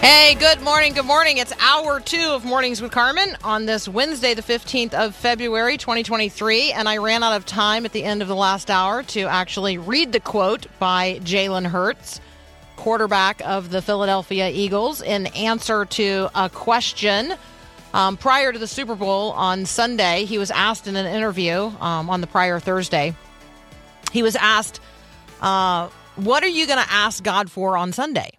Hey, good morning. Good morning. It's hour two of Mornings with Carmen on this Wednesday, the 15th of February, 2023. And I ran out of time at the end of the last hour to actually read the quote by Jalen Hurts, quarterback of the Philadelphia Eagles, in answer to a question. Um, prior to the Super Bowl on Sunday, he was asked in an interview um, on the prior Thursday. He was asked, uh, What are you going to ask God for on Sunday?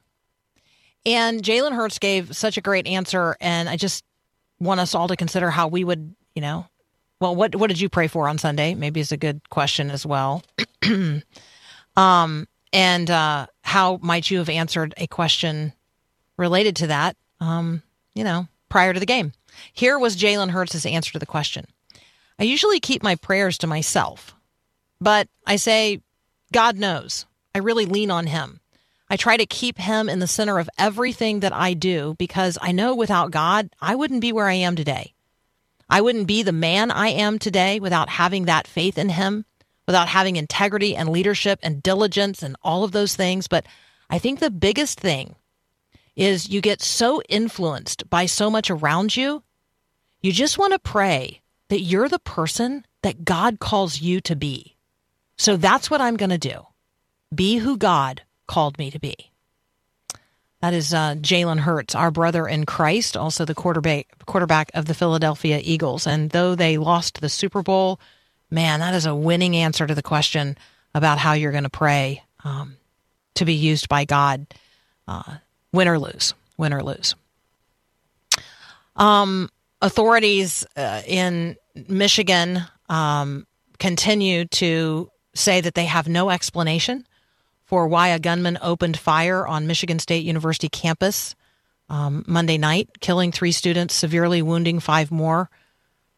And Jalen Hurts gave such a great answer, and I just want us all to consider how we would, you know, well, what what did you pray for on Sunday? Maybe is a good question as well. um, and uh, how might you have answered a question related to that? Um, you know, prior to the game. Here was Jalen Hurts' answer to the question. I usually keep my prayers to myself, but I say, God knows. I really lean on Him. I try to keep him in the center of everything that I do because I know without God, I wouldn't be where I am today. I wouldn't be the man I am today without having that faith in him, without having integrity and leadership and diligence and all of those things. But I think the biggest thing is you get so influenced by so much around you, you just want to pray that you're the person that God calls you to be. So that's what I'm going to do. Be who God called me to be. That is uh, Jalen Hurts, our brother in Christ, also the quarterback quarterback of the Philadelphia Eagles. And though they lost the Super Bowl, man, that is a winning answer to the question about how you're going to pray um, to be used by God, uh, win or lose, win or lose. Um, authorities uh, in Michigan um, continue to say that they have no explanation for why a gunman opened fire on Michigan State University campus um, Monday night, killing three students, severely wounding five more,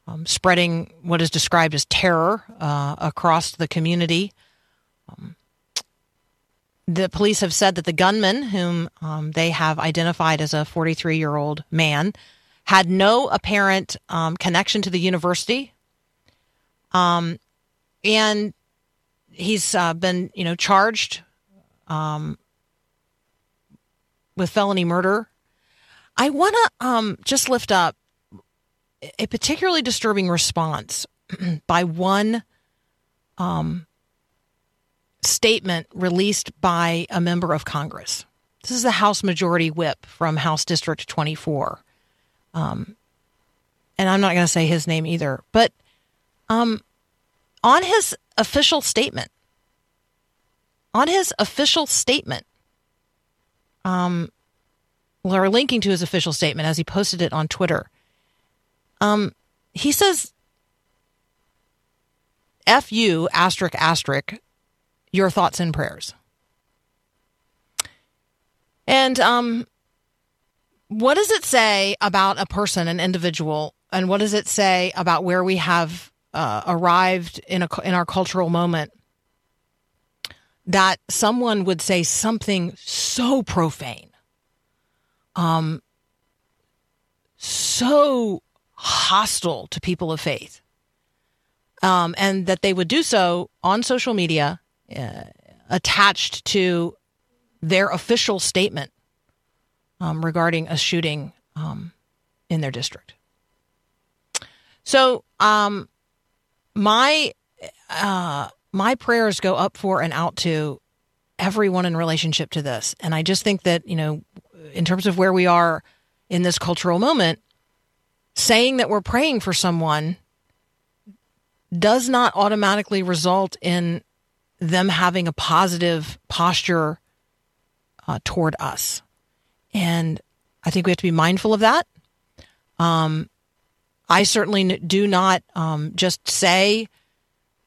um, spreading what is described as terror uh, across the community. Um, the police have said that the gunman, whom um, they have identified as a 43 year old man, had no apparent um, connection to the university. Um, and he's uh, been, you know, charged um, with felony murder. I want to um, just lift up a particularly disturbing response by one um, statement released by a member of Congress. This is the House Majority Whip from House District 24. Um, and I'm not going to say his name either, but um, on his official statement, on his official statement, um, or linking to his official statement as he posted it on Twitter, um, he says, F you, asterisk, asterisk, your thoughts and prayers. And um, what does it say about a person, an individual, and what does it say about where we have uh, arrived in a in our cultural moment that someone would say something so profane, um, so hostile to people of faith, um, and that they would do so on social media, uh, attached to their official statement um, regarding a shooting um, in their district. So, um, my uh, my prayers go up for and out to everyone in relationship to this. And I just think that, you know, in terms of where we are in this cultural moment, saying that we're praying for someone does not automatically result in them having a positive posture uh, toward us. And I think we have to be mindful of that. Um, I certainly do not um, just say,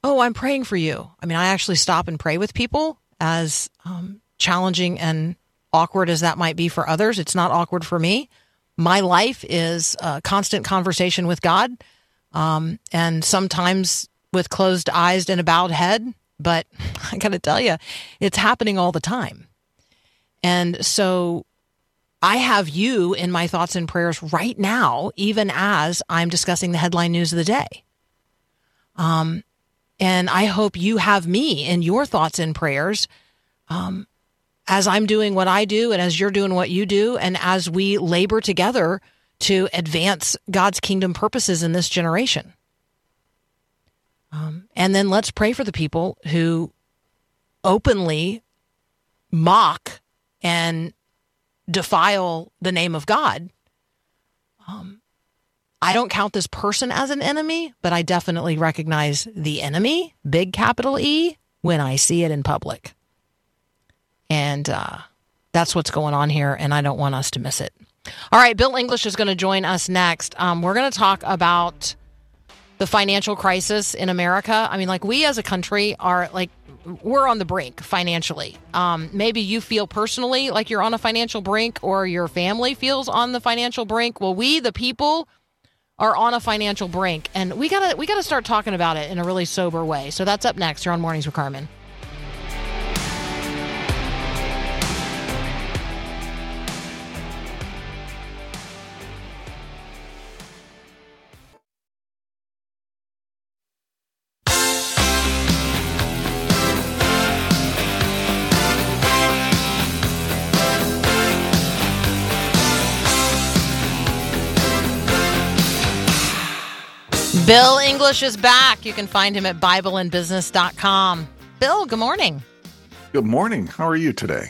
"Oh, I'm praying for you." I mean, I actually stop and pray with people, as um, challenging and awkward as that might be for others. It's not awkward for me. My life is a constant conversation with God, um, and sometimes with closed eyes and a bowed head. But I got to tell you, it's happening all the time. And so I have you in my thoughts and prayers right now, even as I'm discussing the headline news of the day. Um, and I hope you have me in your thoughts and prayers um, as I'm doing what I do and as you're doing what you do, and as we labor together to advance God's kingdom purposes in this generation. Um, and then let's pray for the people who openly mock and defile the name of God. Um, I don't count this person as an enemy, but I definitely recognize the enemy, big capital E, when I see it in public. And uh, that's what's going on here, and I don't want us to miss it. All right, Bill English is going to join us next. Um, we're going to talk about the financial crisis in America. I mean, like, we as a country are like we're on the brink financially. Um, maybe you feel personally like you're on a financial brink or your family feels on the financial brink. Well, we, the people, are on a financial brink and we gotta we gotta start talking about it in a really sober way. So that's up next here on Mornings with Carmen. Bill English is back. You can find him at BibleandBusiness.com. Bill, good morning. Good morning. How are you today?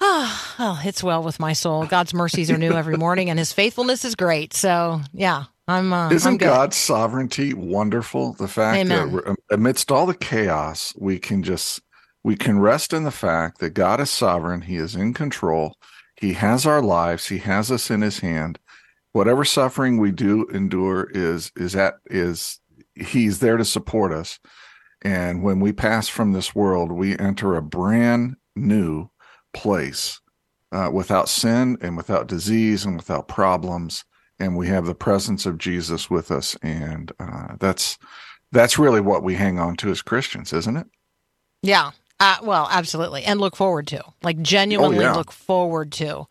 Ah, oh, it's well with my soul. God's mercies are new every morning, and His faithfulness is great. So, yeah, I'm. Uh, Isn't I'm. God's sovereignty wonderful? The fact Amen. that amidst all the chaos, we can just we can rest in the fact that God is sovereign. He is in control. He has our lives. He has us in His hand. Whatever suffering we do endure is is at is He's there to support us. And when we pass from this world, we enter a brand new place uh, without sin and without disease and without problems and we have the presence of jesus with us and uh, that's that's really what we hang on to as christians isn't it Yeah. Uh, well, absolutely, and look forward to, like, genuinely yeah. look forward to.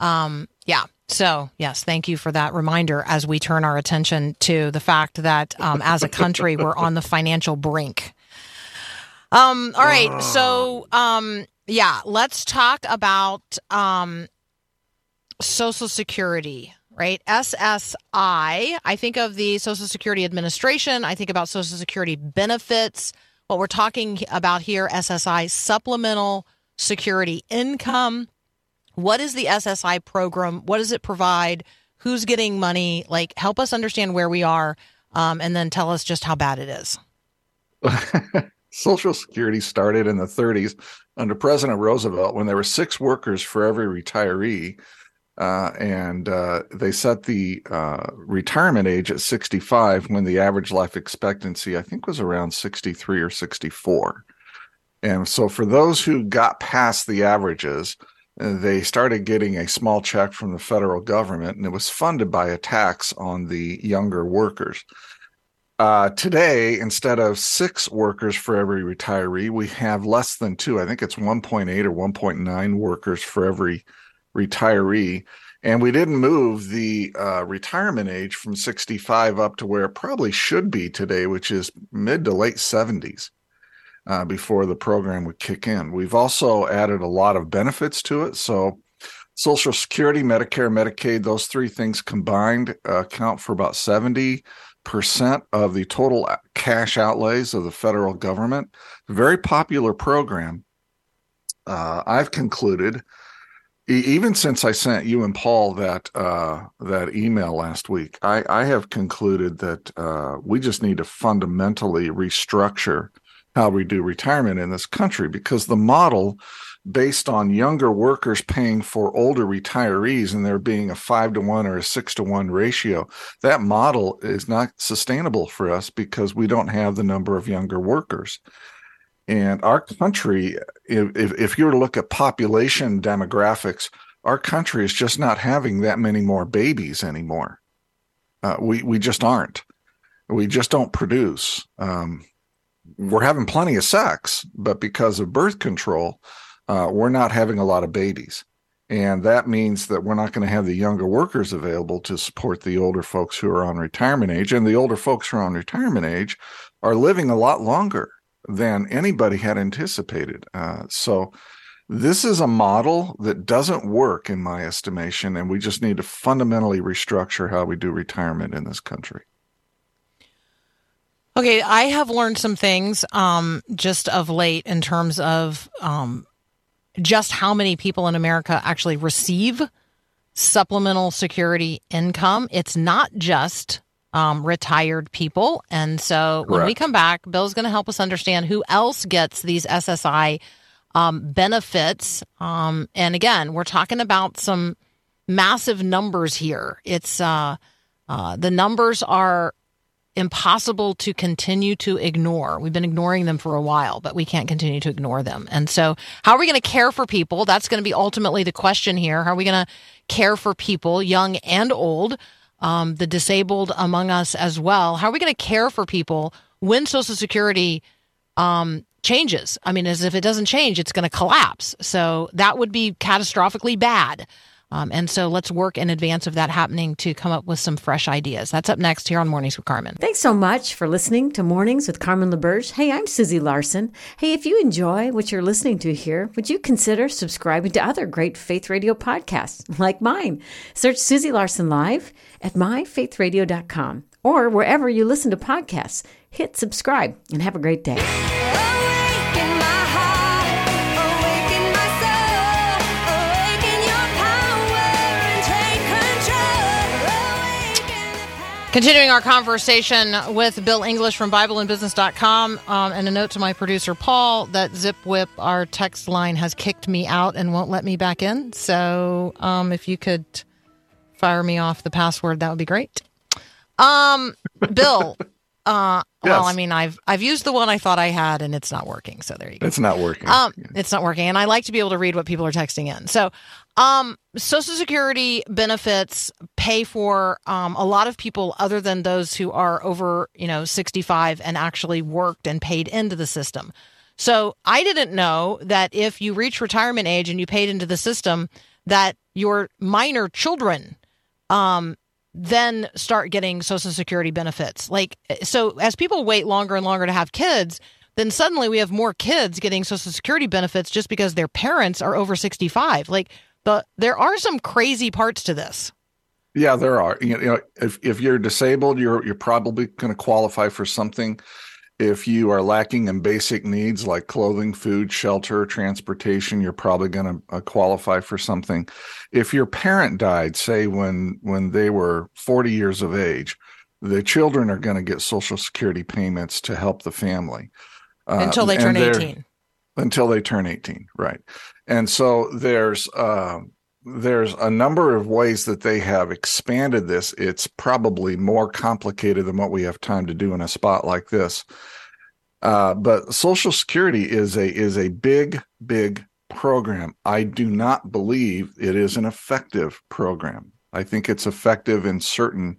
Um, yeah. So, yes, thank you for that reminder as we turn our attention to the fact that um, as a country, we're on the financial brink. Um, all right. So, um, yeah, let's talk about um, Social Security, right? SSI. I think of the Social Security Administration, I think about Social Security benefits. What we're talking about here, SSI, supplemental security income. What is the SSI program? What does it provide? Who's getting money? Like, help us understand where we are, um, and then tell us just how bad it is. social security started in the 30s under president roosevelt when there were six workers for every retiree uh, and uh, they set the uh, retirement age at 65 when the average life expectancy i think was around 63 or 64 and so for those who got past the averages they started getting a small check from the federal government and it was funded by a tax on the younger workers uh, today, instead of six workers for every retiree, we have less than two. I think it's 1.8 or 1.9 workers for every retiree. And we didn't move the uh, retirement age from 65 up to where it probably should be today, which is mid to late 70s uh, before the program would kick in. We've also added a lot of benefits to it. So, Social Security, Medicare, Medicaid, those three things combined uh, account for about 70 percent of the total cash outlays of the federal government. Very popular program. Uh, I've concluded, even since I sent you and Paul that uh, that email last week, I, I have concluded that uh, we just need to fundamentally restructure how we do retirement in this country because the model based on younger workers paying for older retirees and there being a five to one or a six to one ratio, that model is not sustainable for us because we don't have the number of younger workers. And our country, if, if you were to look at population demographics, our country is just not having that many more babies anymore. Uh, we we just aren't. We just don't produce. Um, we're having plenty of sex, but because of birth control, uh, we're not having a lot of babies. And that means that we're not going to have the younger workers available to support the older folks who are on retirement age. And the older folks who are on retirement age are living a lot longer than anybody had anticipated. Uh, so, this is a model that doesn't work, in my estimation. And we just need to fundamentally restructure how we do retirement in this country. Okay, I have learned some things um, just of late in terms of um, just how many people in America actually receive supplemental security income. It's not just um, retired people. And so Correct. when we come back, Bill's going to help us understand who else gets these SSI um, benefits. Um, and again, we're talking about some massive numbers here. It's uh, uh, the numbers are impossible to continue to ignore. We've been ignoring them for a while, but we can't continue to ignore them. And so, how are we going to care for people? That's going to be ultimately the question here. How are we going to care for people, young and old, um, the disabled among us as well? How are we going to care for people when Social Security um, changes? I mean, as if it doesn't change, it's going to collapse. So, that would be catastrophically bad. Um, and so let's work in advance of that happening to come up with some fresh ideas. That's up next here on Mornings with Carmen. Thanks so much for listening to Mornings with Carmen LaBerge. Hey, I'm Susie Larson. Hey, if you enjoy what you're listening to here, would you consider subscribing to other great faith radio podcasts like mine? Search Susie Larson Live at myfaithradio.com or wherever you listen to podcasts. Hit subscribe and have a great day. Continuing our conversation with Bill English from BibleandBusiness.com, um, and a note to my producer Paul that Zip Whip, our text line, has kicked me out and won't let me back in. So, um, if you could fire me off the password, that would be great. Um, Bill, uh, yes. well, I mean, I've I've used the one I thought I had, and it's not working. So there you go. It's not working. Um, it's not working, and I like to be able to read what people are texting in. So, um, Social Security benefits pay for um, a lot of people other than those who are over, you know, 65 and actually worked and paid into the system. So I didn't know that if you reach retirement age and you paid into the system, that your minor children um, then start getting Social Security benefits. Like, so as people wait longer and longer to have kids, then suddenly we have more kids getting Social Security benefits just because their parents are over 65. Like, but there are some crazy parts to this. Yeah, there are. You know, if if you're disabled, you're you're probably going to qualify for something. If you are lacking in basic needs like clothing, food, shelter, transportation, you're probably going to uh, qualify for something. If your parent died, say when when they were 40 years of age, the children are going to get Social Security payments to help the family uh, until they turn 18 until they turn 18 right and so there's uh, there's a number of ways that they have expanded this. It's probably more complicated than what we have time to do in a spot like this. Uh, but social security is a is a big big program. I do not believe it is an effective program. I think it's effective in certain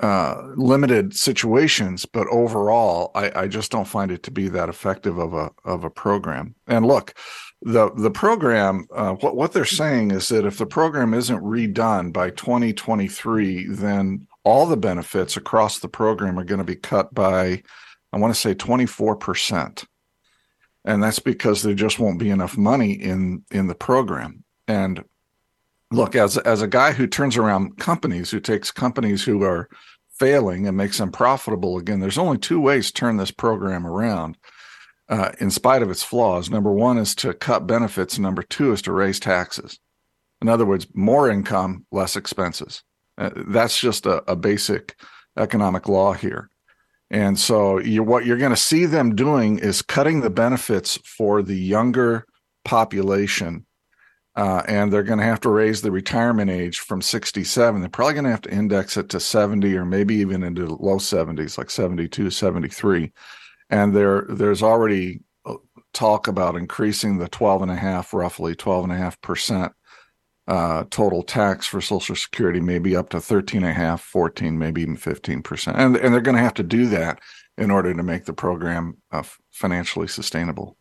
uh, limited situations, but overall, I, I, just don't find it to be that effective of a of a program. And look, the the program, uh, what what they're saying is that if the program isn't redone by 2023, then all the benefits across the program are going to be cut by, I want to say 24 percent, and that's because there just won't be enough money in in the program. And look as as a guy who turns around companies who takes companies who are failing and makes them profitable again there's only two ways to turn this program around uh, in spite of its flaws. Number one is to cut benefits number two is to raise taxes. In other words more income less expenses. Uh, that's just a, a basic economic law here. And so you what you're going to see them doing is cutting the benefits for the younger population. Uh, and they're going to have to raise the retirement age from 67. They're probably going to have to index it to 70 or maybe even into low 70s, like 72, 73. And there, there's already uh, talk about increasing the 12 and a half, roughly 12 and a half percent uh, total tax for Social Security, maybe up to 13 and a half, 14, maybe even 15 percent. And, and they're going to have to do that in order to make the program uh, financially sustainable.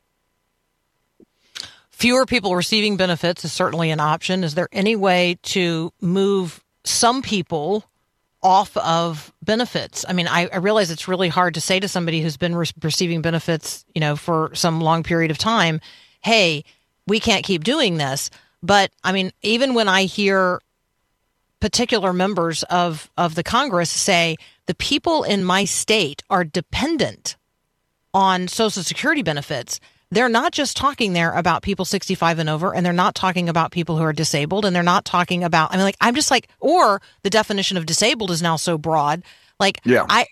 Fewer people receiving benefits is certainly an option. Is there any way to move some people off of benefits? I mean, I, I realize it's really hard to say to somebody who's been re- receiving benefits, you know, for some long period of time, hey, we can't keep doing this. But I mean, even when I hear particular members of, of the Congress say the people in my state are dependent on Social Security benefits, they're not just talking there about people 65 and over, and they're not talking about people who are disabled, and they're not talking about, I mean, like, I'm just like, or the definition of disabled is now so broad. Like, Yeah. I,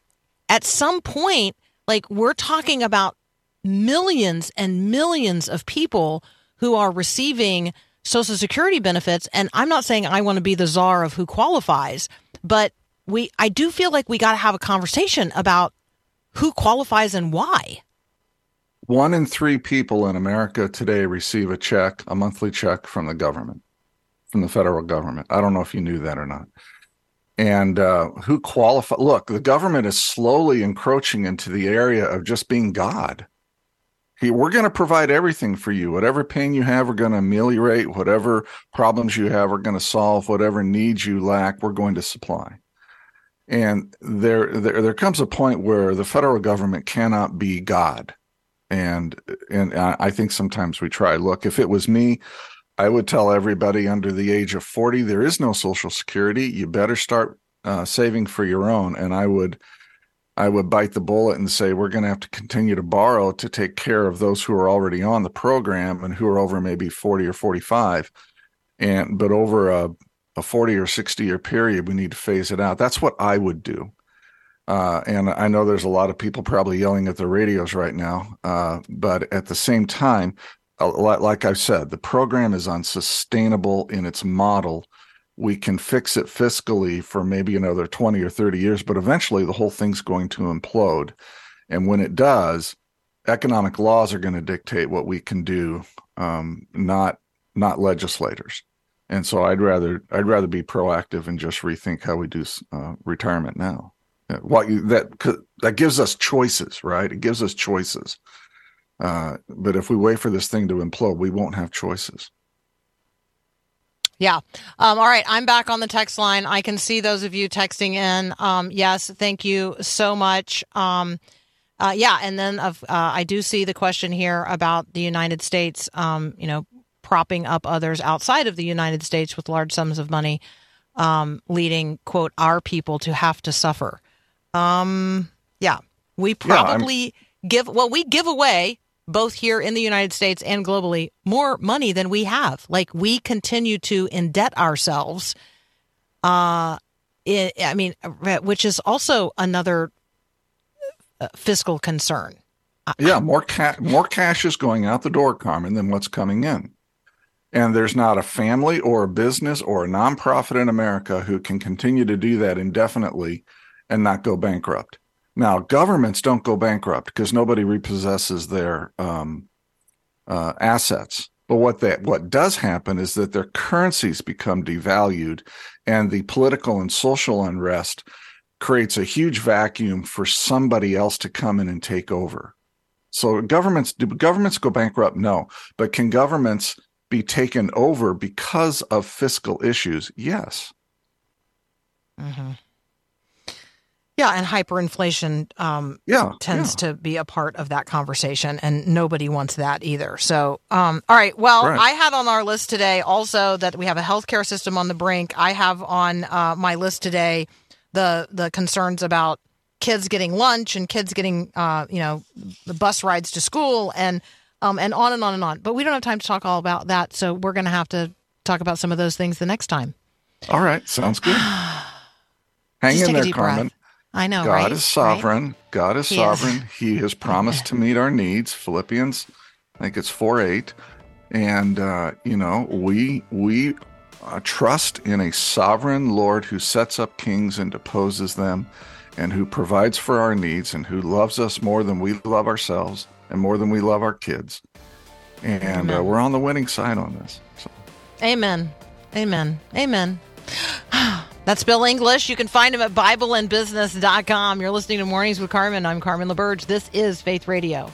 at some point, like, we're talking about millions and millions of people who are receiving Social Security benefits. And I'm not saying I want to be the czar of who qualifies, but we, I do feel like we got to have a conversation about who qualifies and why. One in three people in America today receive a check, a monthly check from the government, from the federal government. I don't know if you knew that or not. And uh, who qualify? Look, the government is slowly encroaching into the area of just being God. He, we're going to provide everything for you. Whatever pain you have, we're going to ameliorate. Whatever problems you have, we're going to solve. Whatever needs you lack, we're going to supply. And there, there, there comes a point where the federal government cannot be God and and I think sometimes we try. Look, if it was me, I would tell everybody under the age of forty there is no Social Security. You better start uh, saving for your own. And I would I would bite the bullet and say we're going to have to continue to borrow to take care of those who are already on the program and who are over maybe forty or forty five. And but over a a 40 or 60 year period, we need to phase it out. That's what I would do. Uh, and I know there's a lot of people probably yelling at their radios right now. Uh, but at the same time, like I've said, the program is unsustainable in its model. We can fix it fiscally for maybe another 20 or 30 years, but eventually the whole thing's going to implode. And when it does, economic laws are going to dictate what we can do, um, not not legislators. And so I'd rather I'd rather be proactive and just rethink how we do uh, retirement now. What you, that that gives us choices, right? It gives us choices. Uh, but if we wait for this thing to implode, we won't have choices. Yeah. Um, all right. I'm back on the text line. I can see those of you texting in. Um, yes. Thank you so much. Um, uh, yeah. And then of, uh, I do see the question here about the United States, um, you know, propping up others outside of the United States with large sums of money, um, leading, quote, our people to have to suffer. Um, yeah. We Yeah, probably give, well, we give away both here in the United States and globally more money than we have. Like we continue to indebt ourselves. Uh, i I mean, uh, which is also another uh, fiscal concern. Yeah, more ca- more cash is going out the door, Carmen, than what's coming in. And there's not a family or a business or a nonprofit in America who can continue to do that indefinitely and not go bankrupt. Now, governments don't go bankrupt because nobody repossesses their um, uh, assets. But what that what does happen is that their currencies become devalued, and the political and social unrest creates a huge vacuum for somebody else to come in and take over. So governments do governments go bankrupt? No. But can governments be taken over because of fiscal issues? Yes. Yeah, and hyperinflation um, Yeah. tends yeah. to be a part of that conversation, and nobody wants that either. So, um, all right. Well, Right. I had on our list today also that we have a healthcare system on the brink. I have on uh, my list today the the concerns about kids getting lunch and kids getting uh, you know the bus rides to school and um, and on and on and on. But we don't have time to talk all about that, so we're going to have to talk about some of those things the next time. All right. Sounds good. Hang Just in there, Carmen. breath. I know, God right? is sovereign. God is He is. sovereign. He has promised to meet our needs. Philippians, I think it's four eight, and uh, you know we we uh, trust in a sovereign Lord who sets up kings and deposes them, and who provides for our needs, and who loves us more than we love ourselves, and more than we love our kids. And uh, we're on the winning side on this. So. Amen. Amen. Amen. That's Bill English. You can find him at BibleandBusiness.com. You're listening to Mornings with Carmen. I'm Carmen LaBerge. This is Faith Radio.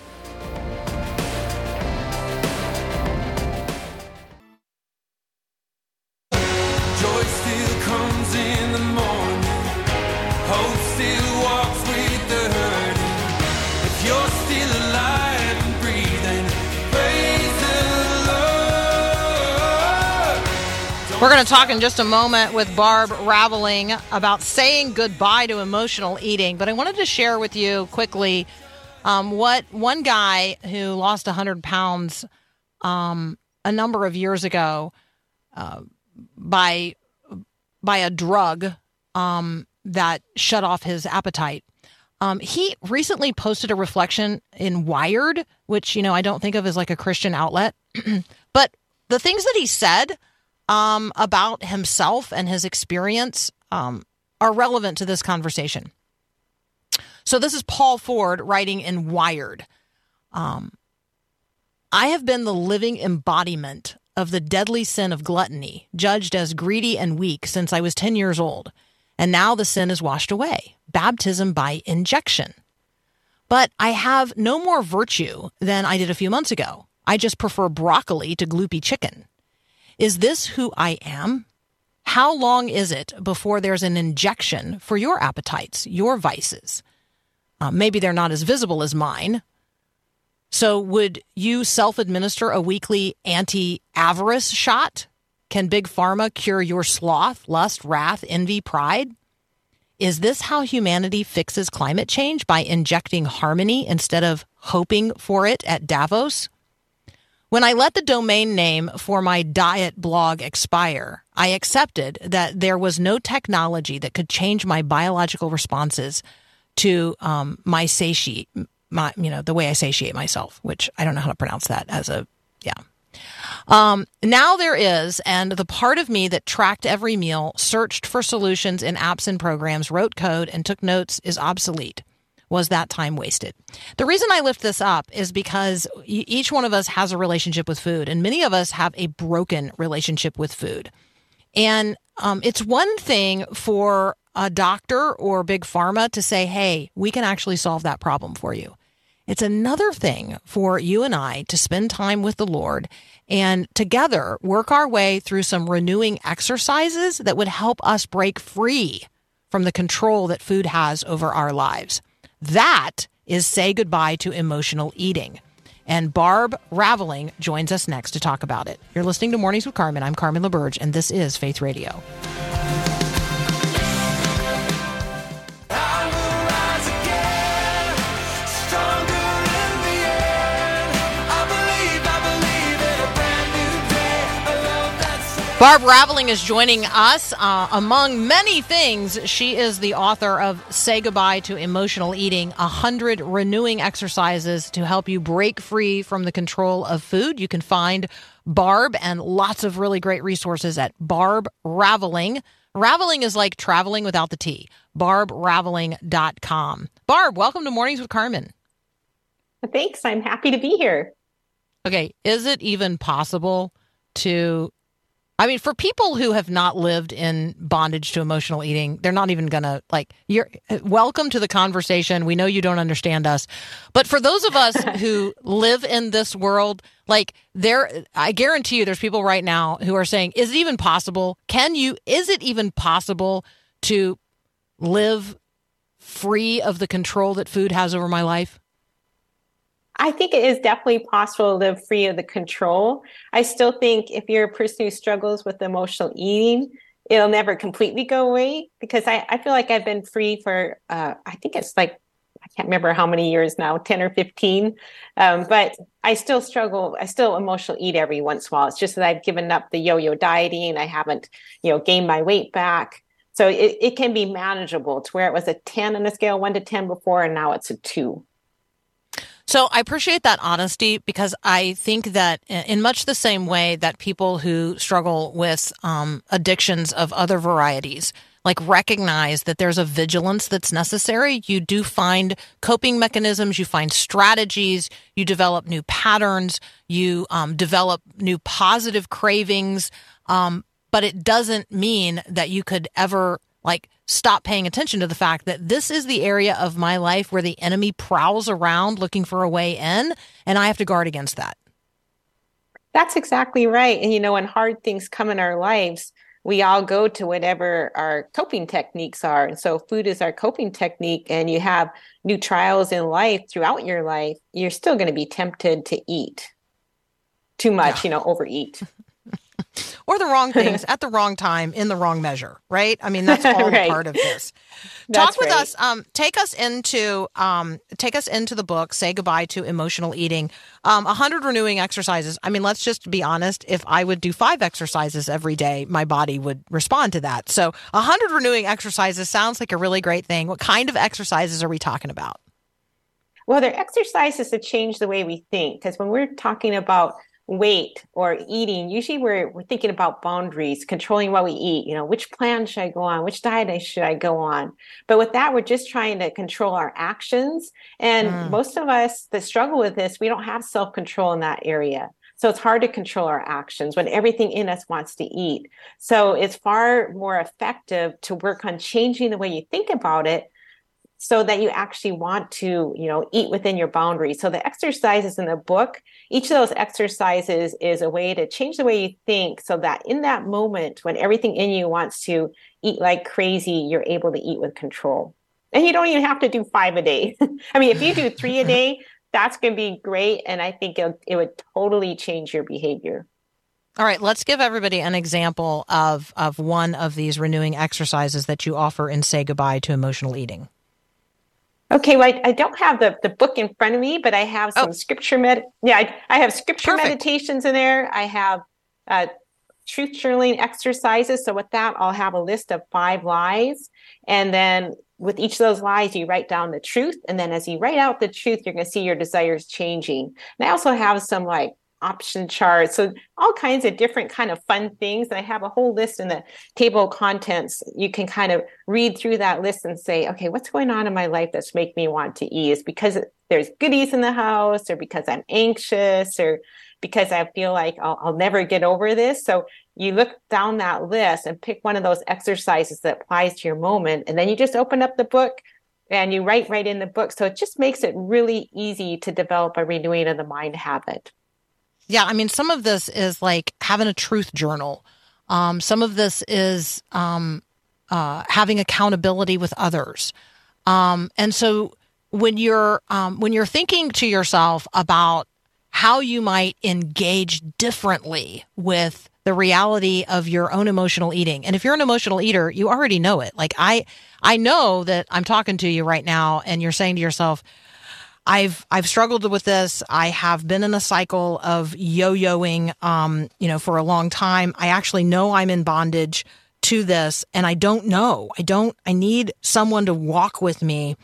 We're going to talk in just a moment with Barb Raveling about saying goodbye to emotional eating. But I wanted to share with you quickly um, what one guy who lost 100 pounds um, a number of years ago uh, by by a drug um, that shut off his appetite. Um, he recently posted a reflection in Wired, which you know I don't think of as like a Christian outlet, but the things that he said um, about himself and his experience um, are relevant to this conversation. So this is Paul Ford writing in Wired. Um, I have been the living embodiment of the deadly sin of gluttony, judged as greedy and weak since I was 10 years old. And now the sin is washed away baptism by injection. But I have no more virtue than I did a few months ago. I just prefer broccoli to gloopy chicken. Is this who I am? How long is it before there's an injection for your appetites, your vices? Uh, maybe they're not as visible as mine. So, would you self administer a weekly anti avarice shot? Can Big Pharma cure your sloth, lust, wrath, envy, pride? Is this how humanity fixes climate change by injecting harmony instead of hoping for it at Davos? When I let the domain name for my diet blog expire, I accepted that there was no technology that could change my biological responses to um, my satiate, my you know the way I satiate myself, which I don't know how to pronounce that as a yeah. Um, now there is, and the part of me that tracked every meal, searched for solutions in apps and programs, wrote code, and took notes is obsolete. Was that time wasted? The reason I lift this up is because each one of us has a relationship with food, and many of us have a broken relationship with food. And um, it's one thing for a doctor or big pharma to say, hey, we can actually solve that problem for you. It's another thing for you and I to spend time with the Lord and together work our way through some renewing exercises that would help us break free from the control that food has over our lives. That is say goodbye to emotional eating. And Barb Raveling joins us next to talk about it. You're listening to Mornings with Carmen. I'm Carmen LaBerge, and this is Faith Radio. Barb Raveling is joining us. Uh, among many things, she is the author of Say Goodbye to Emotional Eating 100 Renewing Exercises to help you break free from the control of food. You can find Barb and lots of really great resources at Barb Raveling. Raveling is like traveling without the T. BarbRaveling.com. Barb, welcome to Mornings with Carmen. Thanks. I'm happy to be here. Okay, is it even possible to I mean, for people who have not lived in bondage to emotional eating, they're not even gonna like. You're welcome to the conversation. We know you don't understand us, but for those of us who live in this world, like there, I guarantee you, there's people right now who are saying, "Is it even possible? Can you? Is it even possible to live free of the control that food has over my life?" I think it is definitely possible to live free of the control. I still think if you're a person who struggles with emotional eating, it'll never completely go away because I, I feel like I've been free for, uh, I think it's like, I can't remember how many years now, 10 or 15. Um, but I still struggle. I still emotional eat every once in a while. It's just that I've given up the yo yo dieting. I haven't, you know, gained my weight back. So it, it can be manageable to where it was a 10 on a scale, one to 10 before, and now it's a two. So I appreciate that honesty because I think that in much the same way that people who struggle with um, addictions of other varieties, like recognize that there's a vigilance that's necessary. You do find coping mechanisms, you find strategies, you develop new patterns, you um, develop new positive cravings. Um, but it doesn't mean that you could ever like stop paying attention to the fact that this is the area of my life where the enemy prowls around looking for a way in, and I have to guard against that. That's exactly right. And you know, when hard things come in our lives, we all go to whatever our coping techniques are. And so food is our coping technique, and you have new trials in life throughout your life, you're still going to be tempted to eat too much, yeah. you know, overeat. or the wrong things at the wrong time in the wrong measure, right? I mean, that's all right. part of this. Talk with right. us. Um, take us into um, take us into the book. Say goodbye to emotional eating. Um, a hundred renewing exercises. I mean, let's just be honest. If I would do five exercises every day, my body would respond to that. So, a hundred renewing exercises sounds like a really great thing. What kind of exercises are we talking about? Well, they're exercises to change the way we think. Because when we're talking about weight or eating, usually we're, we're thinking about boundaries, controlling what we eat. You know, which plan should I go on? Which diet should I go on? But with that, we're just trying to control our actions. And mm. most of us that struggle with this, we don't have self control in that area. So it's hard to control our actions when everything in us wants to eat. So it's far more effective to work on changing the way you think about it so that you actually want to, you know, eat within your boundaries. So the exercises in the book, each of those exercises is a way to change the way you think so that in that moment when everything in you wants to eat like crazy, you're able to eat with control. And you don't even have to do five a day. I mean, if you do three a day, that's going to be great. And I think it, it would totally change your behavior. All right, let's give everybody an example of, of one of these renewing exercises that you offer in Say Goodbye to Emotional Eating. Okay, well, I, I, don't have the, the book in front of me, but I have some oh. scripture med. Yeah, I, I have scripture Perfect. meditations in there. I have uh, truth journaling exercises. So with that, I'll have a list of five lies, and then with each of those lies, you write down the truth, and then as you write out the truth, you're going to see your desires changing. And I also have some like option charts. So all kinds of different kind of fun things and i have a whole list in the table of contents. You can kind of read through that list and say okay what's going on in my life that's make me want to ease? Because there's goodies in the house or because i'm anxious or because i feel like I'll, I'll never get over this. So you look down that list and pick one of those exercises that applies to your moment and then you just open up the book and you write right in the book. So it just makes it really easy to develop a renewing of the mind habit yeah, I mean, some of this is like having a truth journal. Um, some of this is um, uh, having accountability with others. Um, and so when you're um, when you're thinking to yourself about how you might engage differently with the reality of your own emotional eating. And if you're an emotional eater, you already know it. Like I I know that I'm talking to you right now and you're saying to yourself, I've I've struggled with this. I have been in a cycle of yo-yoing, um, you know, for a long time. I actually know I'm in bondage to this, and I don't know. I don't. I need someone to walk with me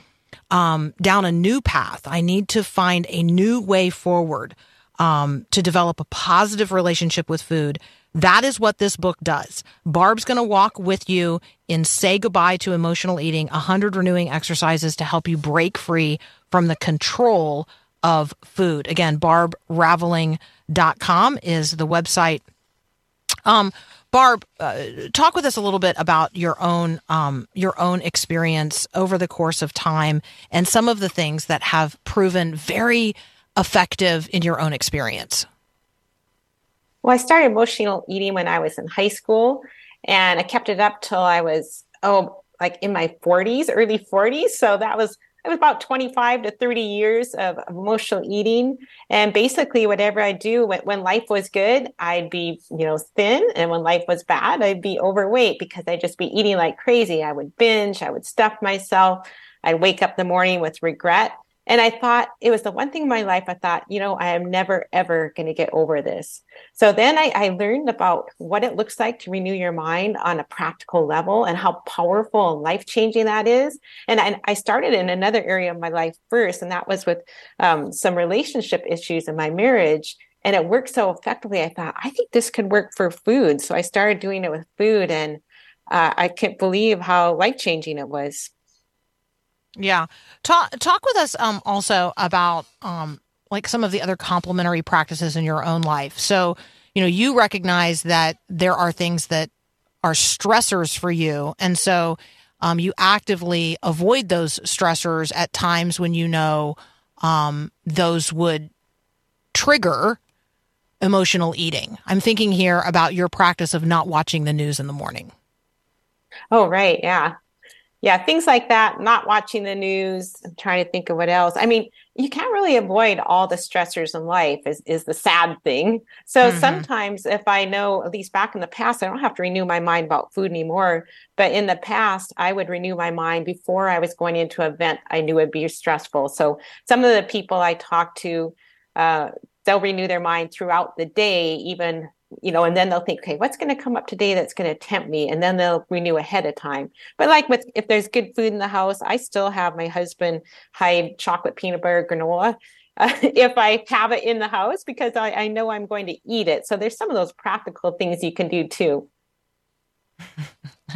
um, down a new path. I need to find a new way forward um, to develop a positive relationship with food. That is what this book does. Barb's going to walk with you in Say Goodbye to Emotional Eating, 100 renewing exercises to help you break free from the control of food. Again, barbraveling.com is the website. Um, Barb, uh, talk with us a little bit about your own um, your own experience over the course of time and some of the things that have proven very effective in your own experience. Well, I started emotional eating when I was in high school, and I kept it up till I was oh like in my 40s, early 40s. So that was it was about 25 to 30 years of, emotional eating. And basically, whatever I do when, when life was good, I'd be, you know, thin. And when life was bad, I'd be overweight because I'd just be eating like crazy. I would binge, I would stuff myself. I'd wake up the morning with regret. And I thought it was the one thing in my life I thought, you know, I am never, ever going to get over this. So then I, I, learned about what it looks like to renew your mind on a practical level and how powerful and life changing that is. And I, I, started in another area of my life first, and that was with um, some relationship issues in my marriage. And it worked so effectively. I thought, I think this could work for food. So I started doing it with food, and uh, I can't believe how life changing it was. Yeah. Talk talk with us um also about um like some of the other complementary practices in your own life. So, you know, you recognize that there are things that are stressors for you. And so um, you actively avoid those stressors at times when you know um, those would trigger emotional eating. I'm thinking here about your practice of not watching the news in the morning. Oh, right. Yeah yeah, things like that, not watching the news, I'm trying to think of what else. I mean, you can't really avoid all the stressors in life is, is the sad thing. So mm-hmm. sometimes if I know, at least back in the past, I don't have to renew my mind about food anymore. But in the past, I would renew my mind before I was going into an event I knew would be stressful. So some of the people I talk to, uh, they'll renew their mind throughout the day, even you know, and then they'll think, okay, what's going to come up today that's going to tempt me? And then they'll renew ahead of time. But like with, if there's good food in the house, I still have my husband hide chocolate peanut butter granola uh, if I have it in the house because I, I know I'm going to eat it. So there's some of those practical things you can do too.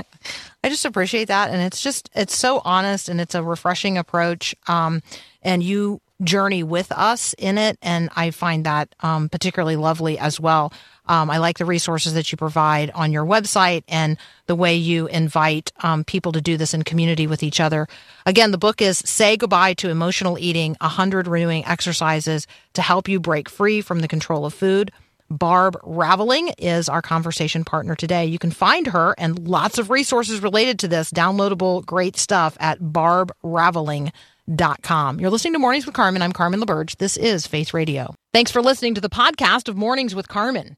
I just appreciate that. And it's just, it's so honest and it's a refreshing approach. Um, and you journey with us in it. And I find that um, particularly lovely as well. Um, I like the resources that you provide on your website and the way you invite um, people to do this in community with each other. Again, the book is Say Goodbye to Emotional Eating 100 Renewing Exercises to Help You Break Free from the Control of Food. Barb Raveling is our conversation partner today. You can find her and lots of resources related to this, downloadable great stuff at barbraveling.com. You're listening to Mornings with Carmen. I'm Carmen LaBerge. This is Faith Radio. Thanks for listening to the podcast of Mornings with Carmen.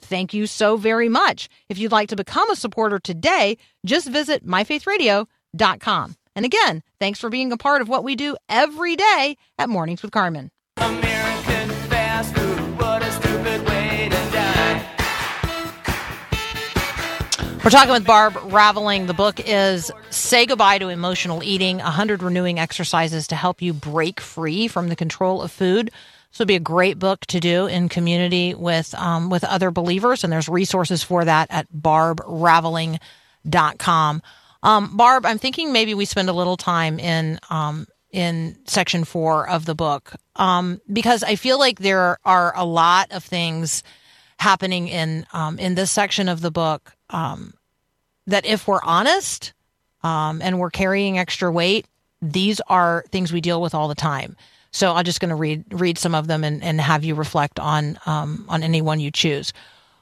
Thank you so very much. If you'd like to become a supporter today, just visit myfaithradio.com. And again, thanks for being a part of what we do every day at Mornings with Carmen. American fast food, what a stupid way to die. We're talking with Barb Raveling. The book is Say Goodbye to Emotional Eating 100 Renewing Exercises to Help You Break Free from the Control of Food. This would be a great book to do in community with um, with other believers, and there's resources for that at barbraveling.com. Um, Barb, I'm thinking maybe we spend a little time in um, in section four of the book um, because I feel like there are a lot of things happening in um, in this section of the book um, that, if we're honest and we're carrying extra weight, these are things we deal with all the time. So I'm just going to read read some of them and, and have you reflect on um, on any one you choose.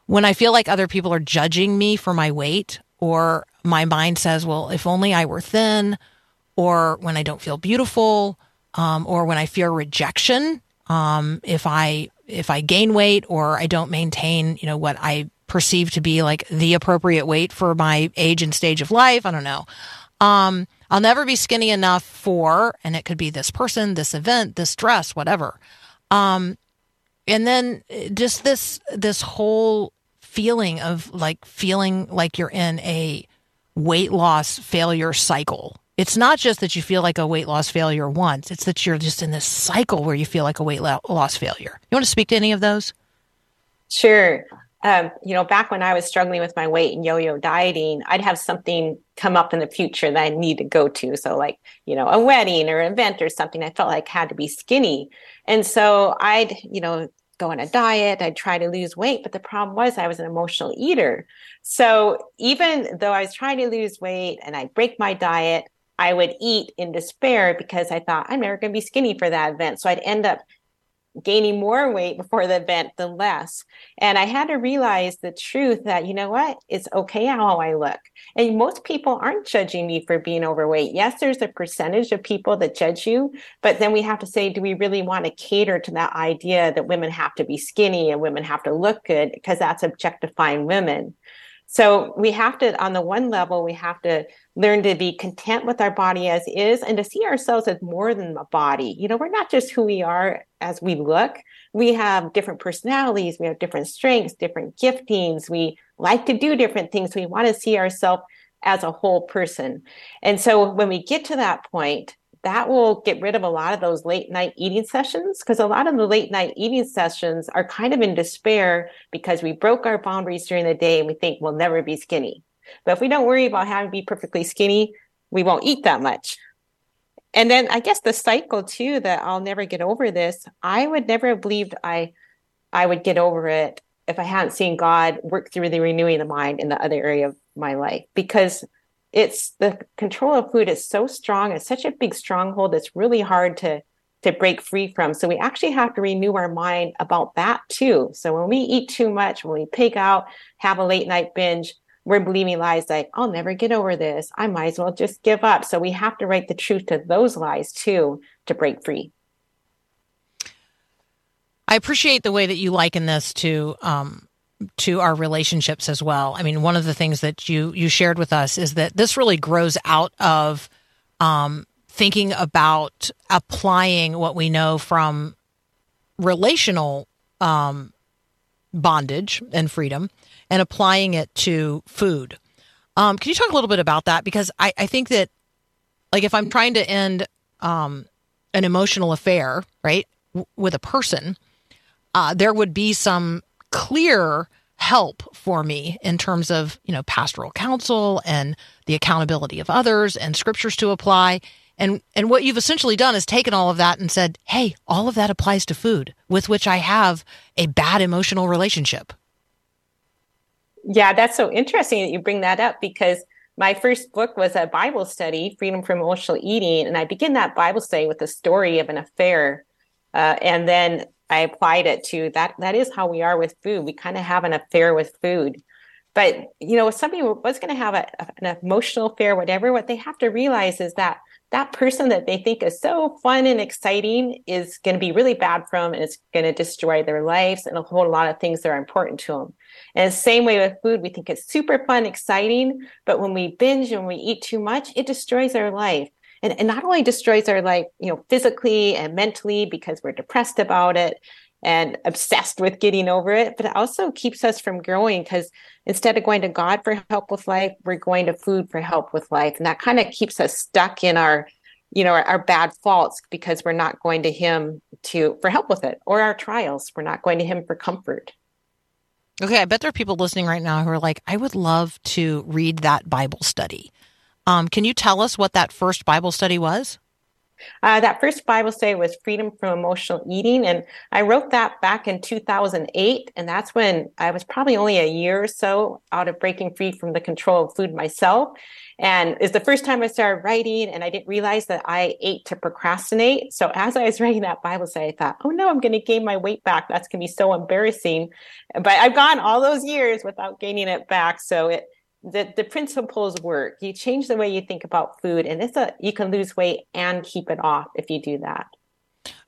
When I feel like other people are judging me for my weight, or my mind says, "Well, if only I were thin," or when I don't feel beautiful, um, or when I fear rejection, um, if I if I gain weight or I don't maintain, you know, what I perceive to be like the appropriate weight for my age and stage of life. I don't know. Um, I'll never be skinny enough for, and it could be this person, this event, this dress, whatever. Um, and then uh, just this this whole feeling of like feeling like you're in a weight loss failure cycle. It's not just that you feel like a weight loss failure once; it's that you're just in this cycle where you feel like a weight loss failure. You want to speak to any of those? Sure um, you know, back when I was struggling with my weight and yo-yo dieting, I'd have something come up in the future that I need to go to. So like, you know, a wedding or an event or something, I felt like had to be skinny. And so I'd, you know, go on a diet, I'd try to lose weight, but the problem was I was an emotional eater. So even though I was trying to lose weight and I'd break my diet, I would eat in despair because I thought I'm never going to be skinny for that event. So I'd end up gaining more weight before the event than less. And I had to realize the truth that, you know what, it's okay how I look. And most people aren't judging me for being overweight. Yes, there's a percentage of people that judge you, but then we have to say, do we really want to cater to that idea that women have to be skinny and women have to look good because that's objectifying women? So we have to, on the one level, we have to learn to be content with our body as is and to see ourselves as more than a body. You know, we're not just who we are as we look. We have different personalities, we have different strengths, different giftings. We like to do different things. We want to see ourselves as a whole person. And so when we get to that point, that will get rid of a lot of those late night eating sessions because a lot of the late night eating sessions are kind of in despair because we broke our boundaries during the day and we think we'll never be skinny. But if we don't worry about having to be perfectly skinny, we won't eat that much. And then I guess the cycle too that I'll never get over this. I would never have believed I I would get over it if I hadn't seen God work through the renewing the mind in the other area of my life because it's the control of food is so strong. It's such a big stronghold it's really hard to to break free from. So we actually have to renew our mind about that too. So when we eat too much when we pig out have a late night binge we're believing lies like i'll never get over this. I might as well just give up. So we have to write the truth to those lies too to break free. I appreciate the way that you liken this to um, to our relationships as well. I mean, one of the things that you you shared with us is that this really grows out of um, thinking about applying what we know from relational um, bondage and freedom and applying it to food. Um, can you talk a little bit about that? Because I, I think that, like, if I'm trying to end um, an emotional affair, right, w- with a person, uh, there would be some clear help for me in terms of, you know, pastoral counsel and the accountability of others and scriptures to apply. And and what you've essentially done is taken all of that and said, "Hey, all of that applies to food with which I have a bad emotional relationship." Yeah, that's so interesting that you bring that up because my first book was a Bible study, Freedom from Emotional Eating, and I begin that Bible study with the story of an affair. Uh, and then I applied it to that. That is how we are with food. We kind of have an affair with food. But, you know, if somebody was going to have a, an emotional affair, whatever, what they have to realize is that that person that they think is so fun and exciting is going to be really bad for them and it's going to destroy their lives and a whole lot of things that are important to them. And the same way with food, we think it's super fun, exciting, but when we binge and we eat too much, it destroys our life and, and not only destroys our life you know physically and mentally because we're depressed about it and obsessed with getting over it but it also keeps us from growing because instead of going to god for help with life we're going to food for help with life. And that kind of keeps us stuck in our you know our, our, bad faults because we're not going to him to for help with it or our trials. We're not going to him for comfort. Okay i bet there are people listening right now who are like i would love to read that bible study um, can you tell us what that first Bible study was? Uh, that first Bible study was Freedom from Emotional Eating. And I wrote that back in 2008. And that's when I was probably only a year or so out of breaking free from the control of food myself. And it's the first time I started writing, and I didn't realize that I ate to procrastinate. So as I was writing that Bible study, I thought, oh no, I'm going to gain my weight back. That's going to be so embarrassing. But I've gone all those years without gaining it back. So it, the, the principles work. You change the way you think about food, and it's a you can lose weight and keep it off if you do that.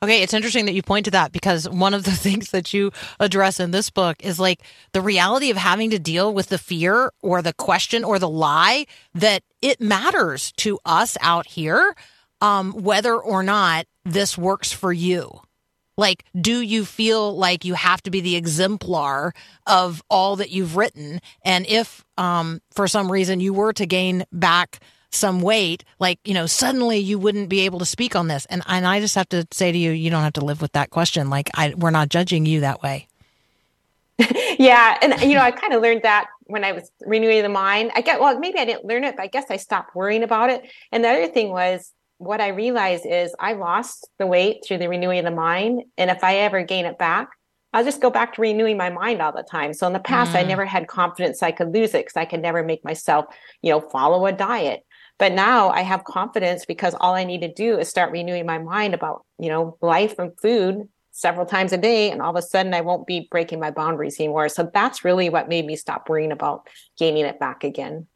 Okay, it's interesting that you point to that because one of the things that you address in this book is like the reality of having to deal with the fear or the question or the lie that it matters to us out here um, whether or not this works for you. Like, do you feel like you have to be the exemplar of all that you've written? And if, um, for some reason you were to gain back some weight, like, you know, suddenly you wouldn't be able to speak on this. And, and I just have to say to you, you don't have to live with that question. Like, I, we're not judging you that way. yeah. And, you know, I kind of learned that when I was renewing the mind. I get, well, maybe I didn't learn it, but I guess I stopped worrying about it. And the other thing was, what I realized is I lost the weight through the renewing of the mind. And if I ever gain it back, I'll just go back to renewing my mind all the time. So in the past, mm. I never had confidence I could lose it because I could never make myself, you know, follow a diet. But now I have confidence because all I need to do is start renewing my mind about, you know, life and food several times a day and all of a sudden I won't be breaking my boundaries anymore. So that's really what made me stop worrying about gaining it back again.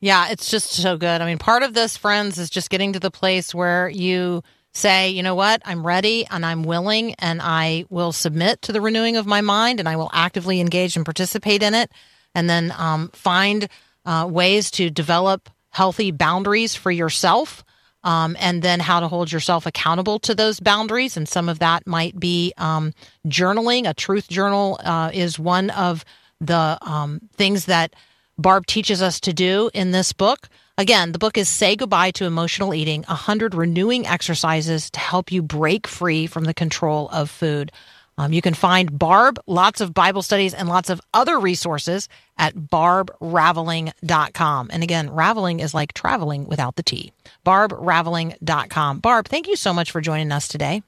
Yeah, it's just so good. I mean, part of this, friends, is just getting to the place where you say, you know what, I'm ready and I'm willing and I will submit to the renewing of my mind and I will actively engage and participate in it. And then um, find uh, ways to develop healthy boundaries for yourself. Um, and then how to hold yourself accountable to those boundaries. And some of that might be um, journaling. A truth journal uh, is one of the um, things that Barb teaches us to do in this book. Again, the book is Say Goodbye to Emotional Eating 100 Renewing Exercises to help you break free from the control of food. Um, you can find Barb, lots of Bible studies, and lots of other resources at barbraveling.com. And again, raveling is like traveling without the T. barbraveling.com. Barb, thank you so much for joining us today.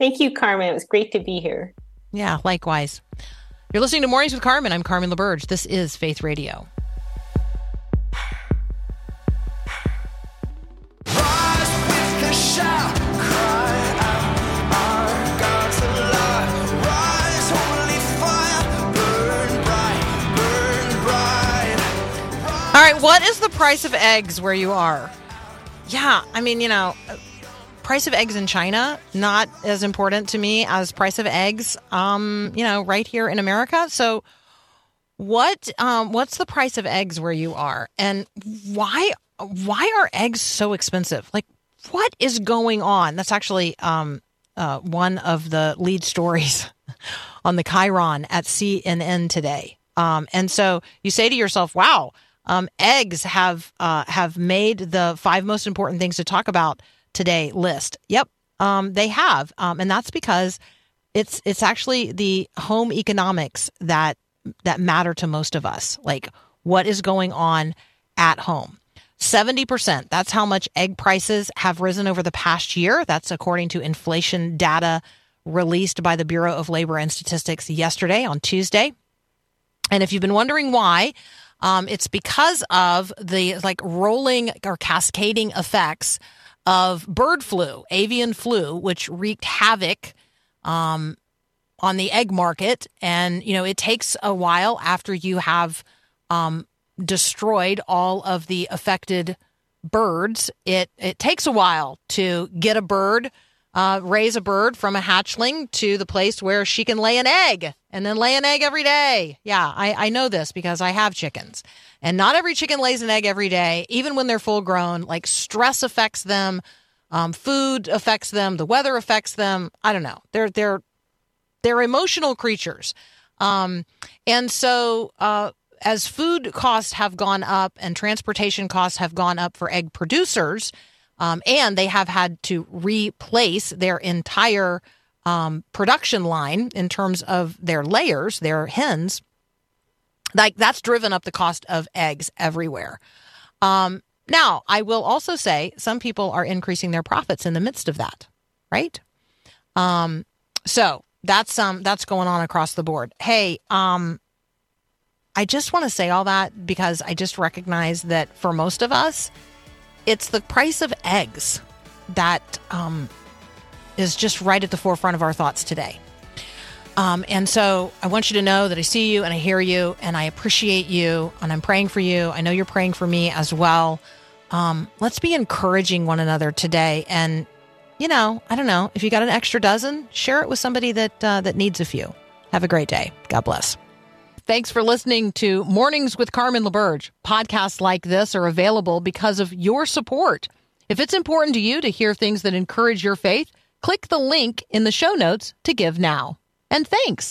Thank you, Carmen. It was great to be here. Yeah, likewise. You're listening to Mornings with Carmen. I'm Carmen LaBerge. This is Faith Radio. Rise with a shout, cry out, our God's alive. Rise, holy fire, burn bright, burn bright. All right, what is the price of eggs where you are? Yeah, I mean, you know, price of eggs in China not as important to me as price of eggs, um, you know, right here in America. So, what um, what's the price of eggs where you are, and why why are eggs so expensive? Like, what is going on? That's actually um, uh, one of the lead stories on the Chiron at CNN today. Um, and so you say to yourself, "Wow, um, eggs have uh, have made the five most important things to talk about today list." Yep, um, they have, um, and that's because it's it's actually the home economics that that matter to most of us. Like what is going on at home. 70%. That's how much egg prices have risen over the past year. That's according to inflation data released by the Bureau of Labor and Statistics yesterday on Tuesday. And if you've been wondering why, um, it's because of the like rolling or cascading effects of bird flu, avian flu, which wreaked havoc um, on the egg market. And, you know, it takes a while after you have um, destroyed all of the affected birds. It, it takes a while to get a bird, uh, raise a bird from a hatchling to the place where she can lay an egg and then lay an egg every day. Yeah, I, I know this because I have chickens. And not every chicken lays an egg every day, even when they're full grown. Like stress affects them. Um, food affects them. The weather affects them. I don't know. They're they're they're emotional creatures. Um, and so, uh, as food costs have gone up and transportation costs have gone up for egg producers, um, and they have had to replace their entire um, production line in terms of their layers, their hens, like that's driven up the cost of eggs everywhere. Um, now, I will also say some people are increasing their profits in the midst of that, right? Um, so that's um that's going on across the board. Hey, um I just want to say all that because I just recognize that for most of us, it's the price of eggs that um, is just right at the forefront of our thoughts today. Um, and so I want you to know that I see you and I hear you and I appreciate you and I'm praying for you. I know you're praying for me as well. Um, let's be encouraging one another today. And, you know, I don't know, if you got an extra dozen, share it with somebody that, uh, that needs a few. Have a great day. God bless. Thanks for listening to Mornings with Carmen LaBerge. Podcasts like this are available because of your support. If it's important to you to hear things that encourage your faith, click the link in the show notes to give now. And thanks.